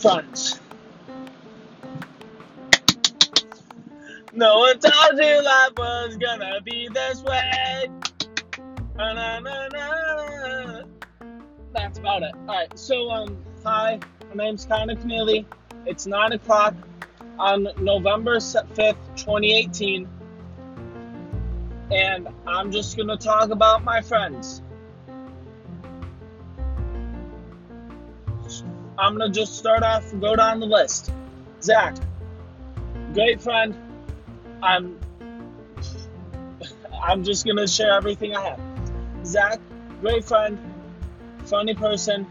Friends. No one told you life was gonna be this way. Na-na-na-na. That's about it. Alright, so um hi, my name's Connor Keneally. It's nine o'clock on November 5th, 2018. And I'm just gonna talk about my friends. I'm gonna just start off, and go down the list. Zach, great friend. I'm I'm just gonna share everything I have. Zach, great friend, funny person,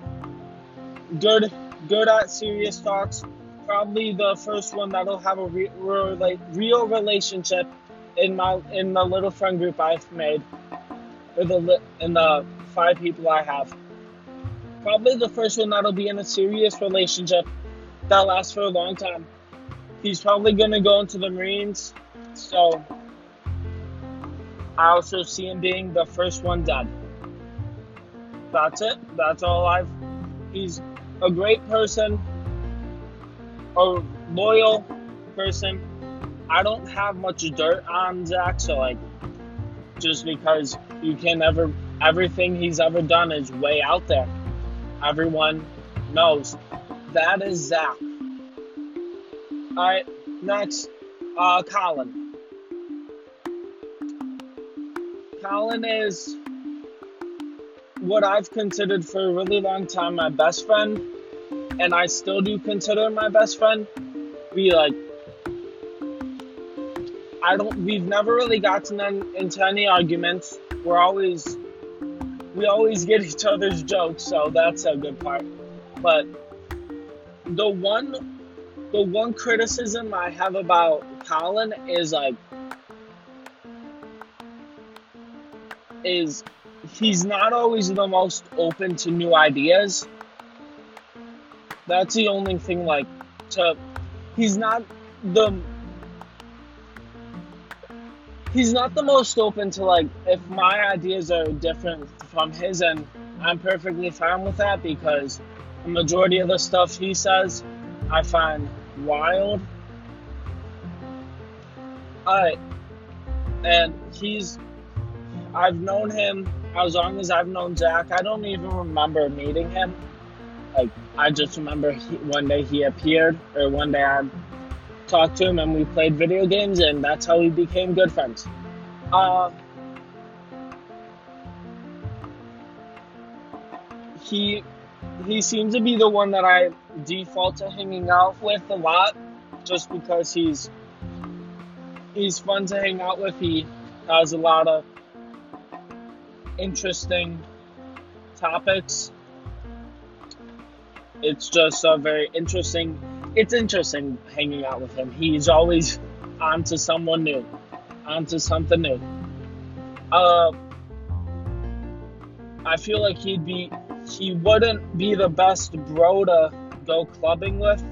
good good at serious talks. Probably the first one that'll have a re- re- real relationship in my in the little friend group I've made, or the in the five people I have probably the first one that'll be in a serious relationship that lasts for a long time. He's probably going to go into the Marines, so I also see him being the first one dead. That's it. That's all I've. He's a great person, a loyal person. I don't have much dirt on Zach, so like, just because you can never, everything he's ever done is way out there everyone knows. That is Zach. Alright, next, uh, Colin. Colin is what I've considered for a really long time my best friend, and I still do consider my best friend. We like, I don't, we've never really gotten into any arguments. We're always we always get each other's jokes, so that's a good part. But the one the one criticism I have about Colin is like is he's not always the most open to new ideas. That's the only thing like to he's not the he's not the most open to like if my ideas are different from his and I'm perfectly fine with that because the majority of the stuff he says I find wild. Alright. And he's I've known him as long as I've known Zach. I don't even remember meeting him. Like I just remember he, one day he appeared or one day I talked to him and we played video games, and that's how we became good friends. Uh, he he seems to be the one that I default to hanging out with a lot, just because he's he's fun to hang out with. He has a lot of interesting topics. It's just a very interesting it's interesting hanging out with him. He's always on to someone new, on to something new. Uh, I feel like he'd be, he wouldn't be the best bro to go clubbing with,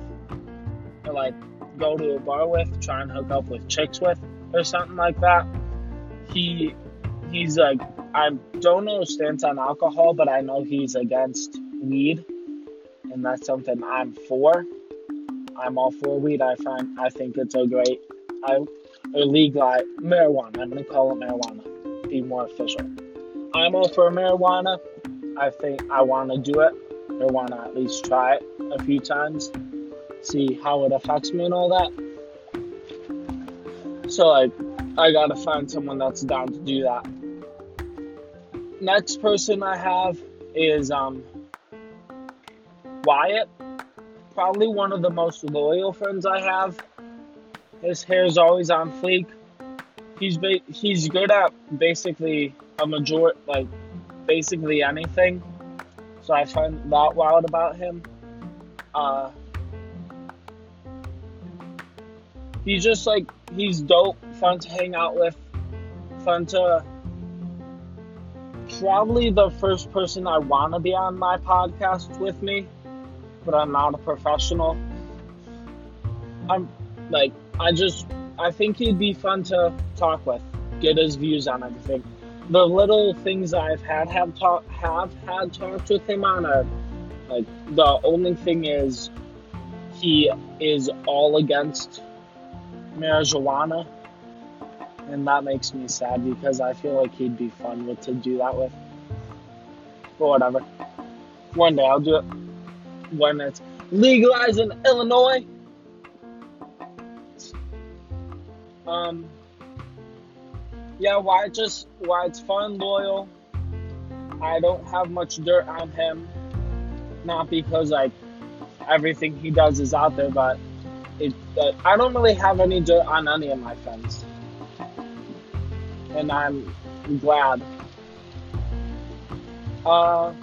or like go to a bar with, try and hook up with chicks with, or something like that. He, he's like, I don't know his stance on alcohol, but I know he's against weed, and that's something I'm for. I'm all for weed. I find I think it's a great I legalize marijuana. I'm gonna call it marijuana. Be more official. I'm all for marijuana. I think I want to do it or want to at least try it a few times, see how it affects me and all that. So like, I gotta find someone that's down to do that. Next person I have is um Wyatt probably one of the most loyal friends I have. His hair's always on fleek. He's ba- he's good at basically a major like basically anything. So I find that wild about him. Uh, he's just like he's dope, fun to hang out with, fun to. Probably the first person I want to be on my podcast with me but I'm not a professional. I'm like, I just, I think he'd be fun to talk with, get his views on everything. The little things I've had have talk have had talked with him on are like the only thing is he is all against marijuana. And that makes me sad because I feel like he'd be fun with to do that with. But whatever. One day I'll do it when it's legalized in Illinois. Um, yeah, why just why it's fun, loyal. I don't have much dirt on him, not because like everything he does is out there, but it. Uh, I don't really have any dirt on any of my friends, and I'm glad. Uh,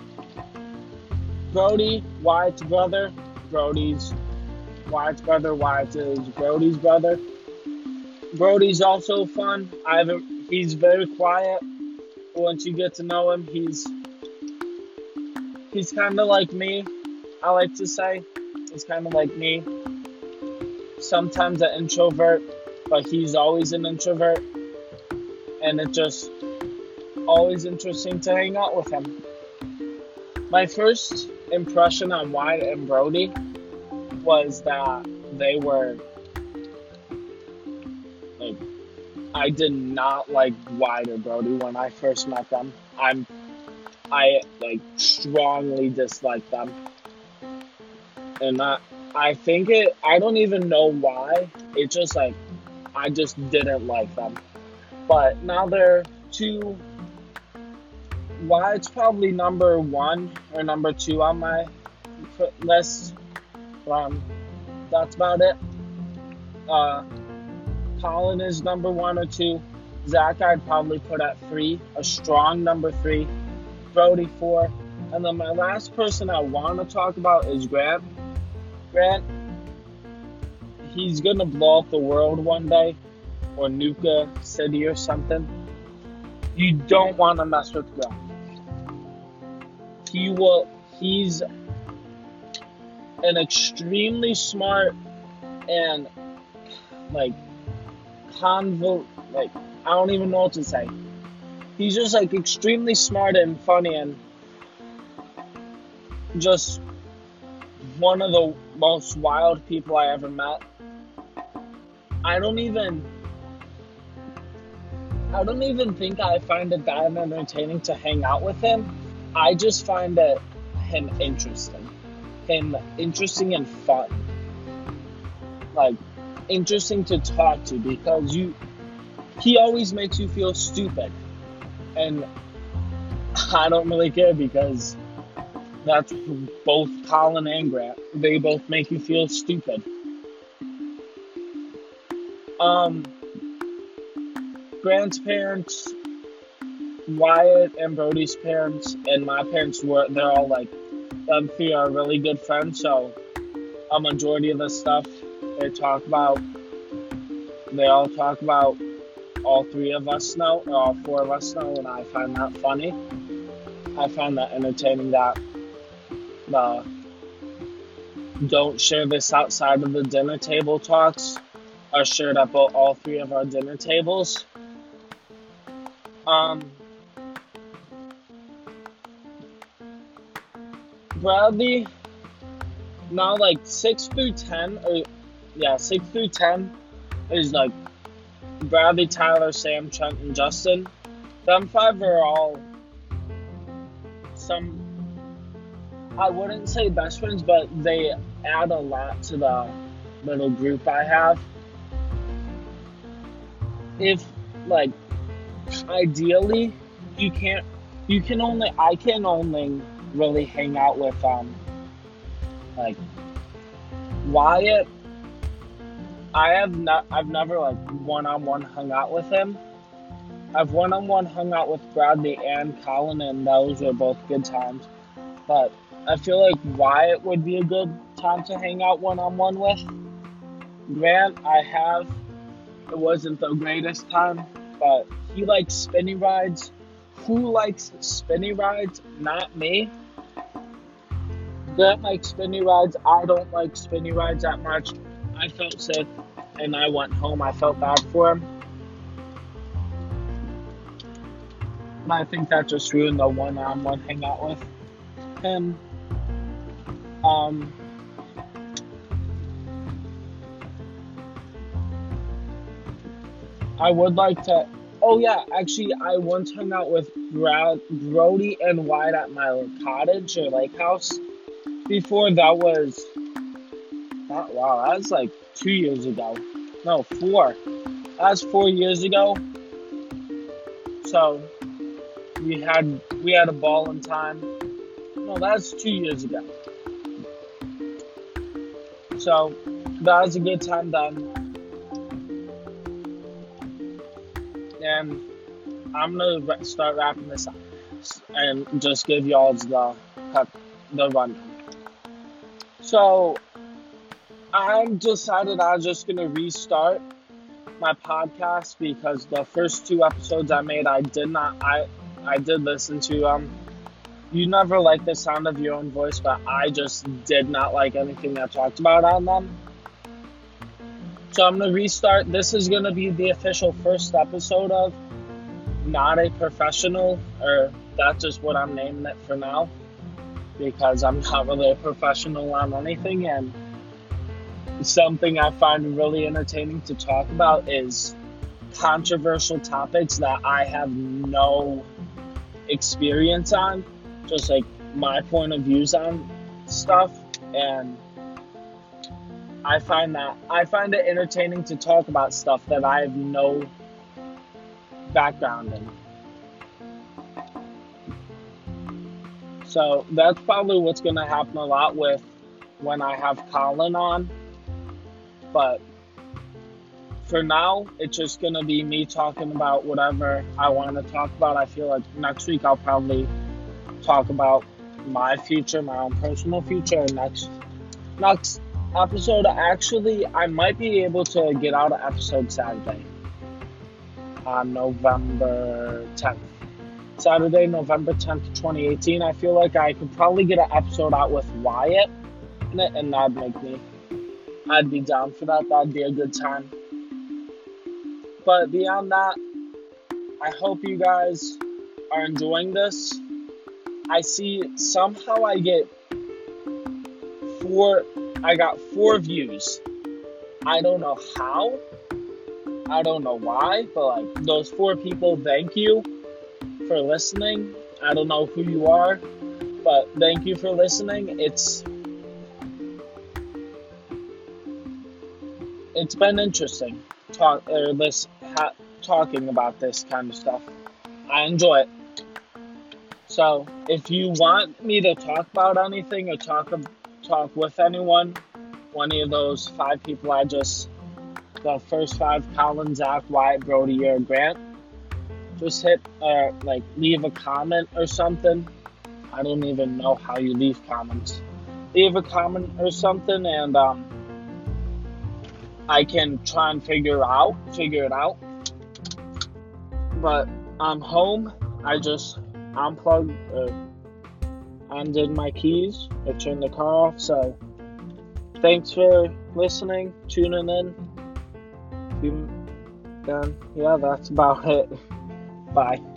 Brody, Wyatt's brother, Brody's Wyatt's brother, Wyatt is Brody's brother. Brody's also fun. I haven't. He's very quiet. Once you get to know him, he's he's kind of like me. I like to say he's kind of like me. Sometimes an introvert, but he's always an introvert, and it's just always interesting to hang out with him. My first impression on Wyatt and Brody was that they were like I did not like Wyatt or Brody when I first met them. I'm I like strongly dislike them. And I I think it I don't even know why. It just like I just didn't like them. But now they're two Wyatt's probably number one or number two on my list. Um, that's about it. Uh, Colin is number one or two. Zach, I'd probably put at three, a strong number three. Brody, four. And then my last person I want to talk about is Grant. Grant, he's going to blow up the world one day, or Nuka City or something. You don't want to mess with Grant he will he's an extremely smart and like convo like I don't even know what to say. He's just like extremely smart and funny and just one of the most wild people I ever met. I don't even I don't even think I find it that entertaining to hang out with him I just find that him interesting. Him interesting and fun. Like interesting to talk to because you he always makes you feel stupid. And I don't really care because that's both Colin and Grant. They both make you feel stupid. Um Grant's parents Wyatt and Brody's parents and my parents were they're all like them three are really good friends, so a majority of the stuff they talk about they all talk about all three of us know, or all four of us know, and I find that funny. I find that entertaining that the don't share this outside of the dinner table talks are shared at all three of our dinner tables. Um, Bradley now like six through ten or yeah, six through ten is like Bradley, Tyler, Sam, Trent, and Justin. Them five are all some I wouldn't say best friends, but they add a lot to the little group I have. If like ideally you can't you can only I can only really hang out with um like Wyatt. I have not I've never like one on one hung out with him. I've one on one hung out with Bradley and Colin and those were both good times. But I feel like Wyatt would be a good time to hang out one on one with. Grant, I have. It wasn't the greatest time, but he likes spinny rides. Who likes spinny rides? Not me that like spinny rides. I don't like spinny rides that much. I felt sick and I went home. I felt bad for him. And I think that just ruined the one on one hangout with him. Um, I would like to. Oh, yeah, actually, I once hung out with Brody and Wyatt at my cottage or lake house before that was, that, wow, that was like two years ago. No, four. That was four years ago. So we had we had a ball in time. No, that's two years ago. So that was a good time then. And I'm gonna start wrapping this up and just give y'all the the rundown. So I decided I was just gonna restart my podcast because the first two episodes I made I did not I I did listen to um you never like the sound of your own voice, but I just did not like anything I talked about on them. So I'm gonna restart. This is gonna be the official first episode of Not a Professional, or that's just what I'm naming it for now, because I'm not really a professional on anything, and something I find really entertaining to talk about is controversial topics that I have no experience on just like my point of views on stuff and I find that I find it entertaining to talk about stuff that I have no background in. So that's probably what's going to happen a lot with when I have Colin on. But for now, it's just going to be me talking about whatever I want to talk about. I feel like next week I'll probably talk about my future, my own personal future. Next, next episode, actually, I might be able to get out an episode Saturday on November 10th. Saturday, November 10th, 2018. I feel like I could probably get an episode out with Wyatt in it, and that'd make me, I'd be down for that. That'd be a good time. But beyond that, I hope you guys are enjoying this. I see somehow I get four, I got four views. I don't know how, I don't know why, but like those four people, thank you for listening. I don't know who you are, but thank you for listening. It's it's been interesting talk or this ha, talking about this kind of stuff. I enjoy it. So if you want me to talk about anything or talk talk with anyone, one of those five people I just the first five Colin, Zach, Wyatt, Brody, or Grant, just hit uh like leave a comment or something. I don't even know how you leave comments. Leave a comment or something and um I can try and figure out figure it out. But I'm home. I just unplugged, uh, undid my keys, I turned the car off. So, thanks for listening, tuning in. Then, yeah, that's about it. Bye.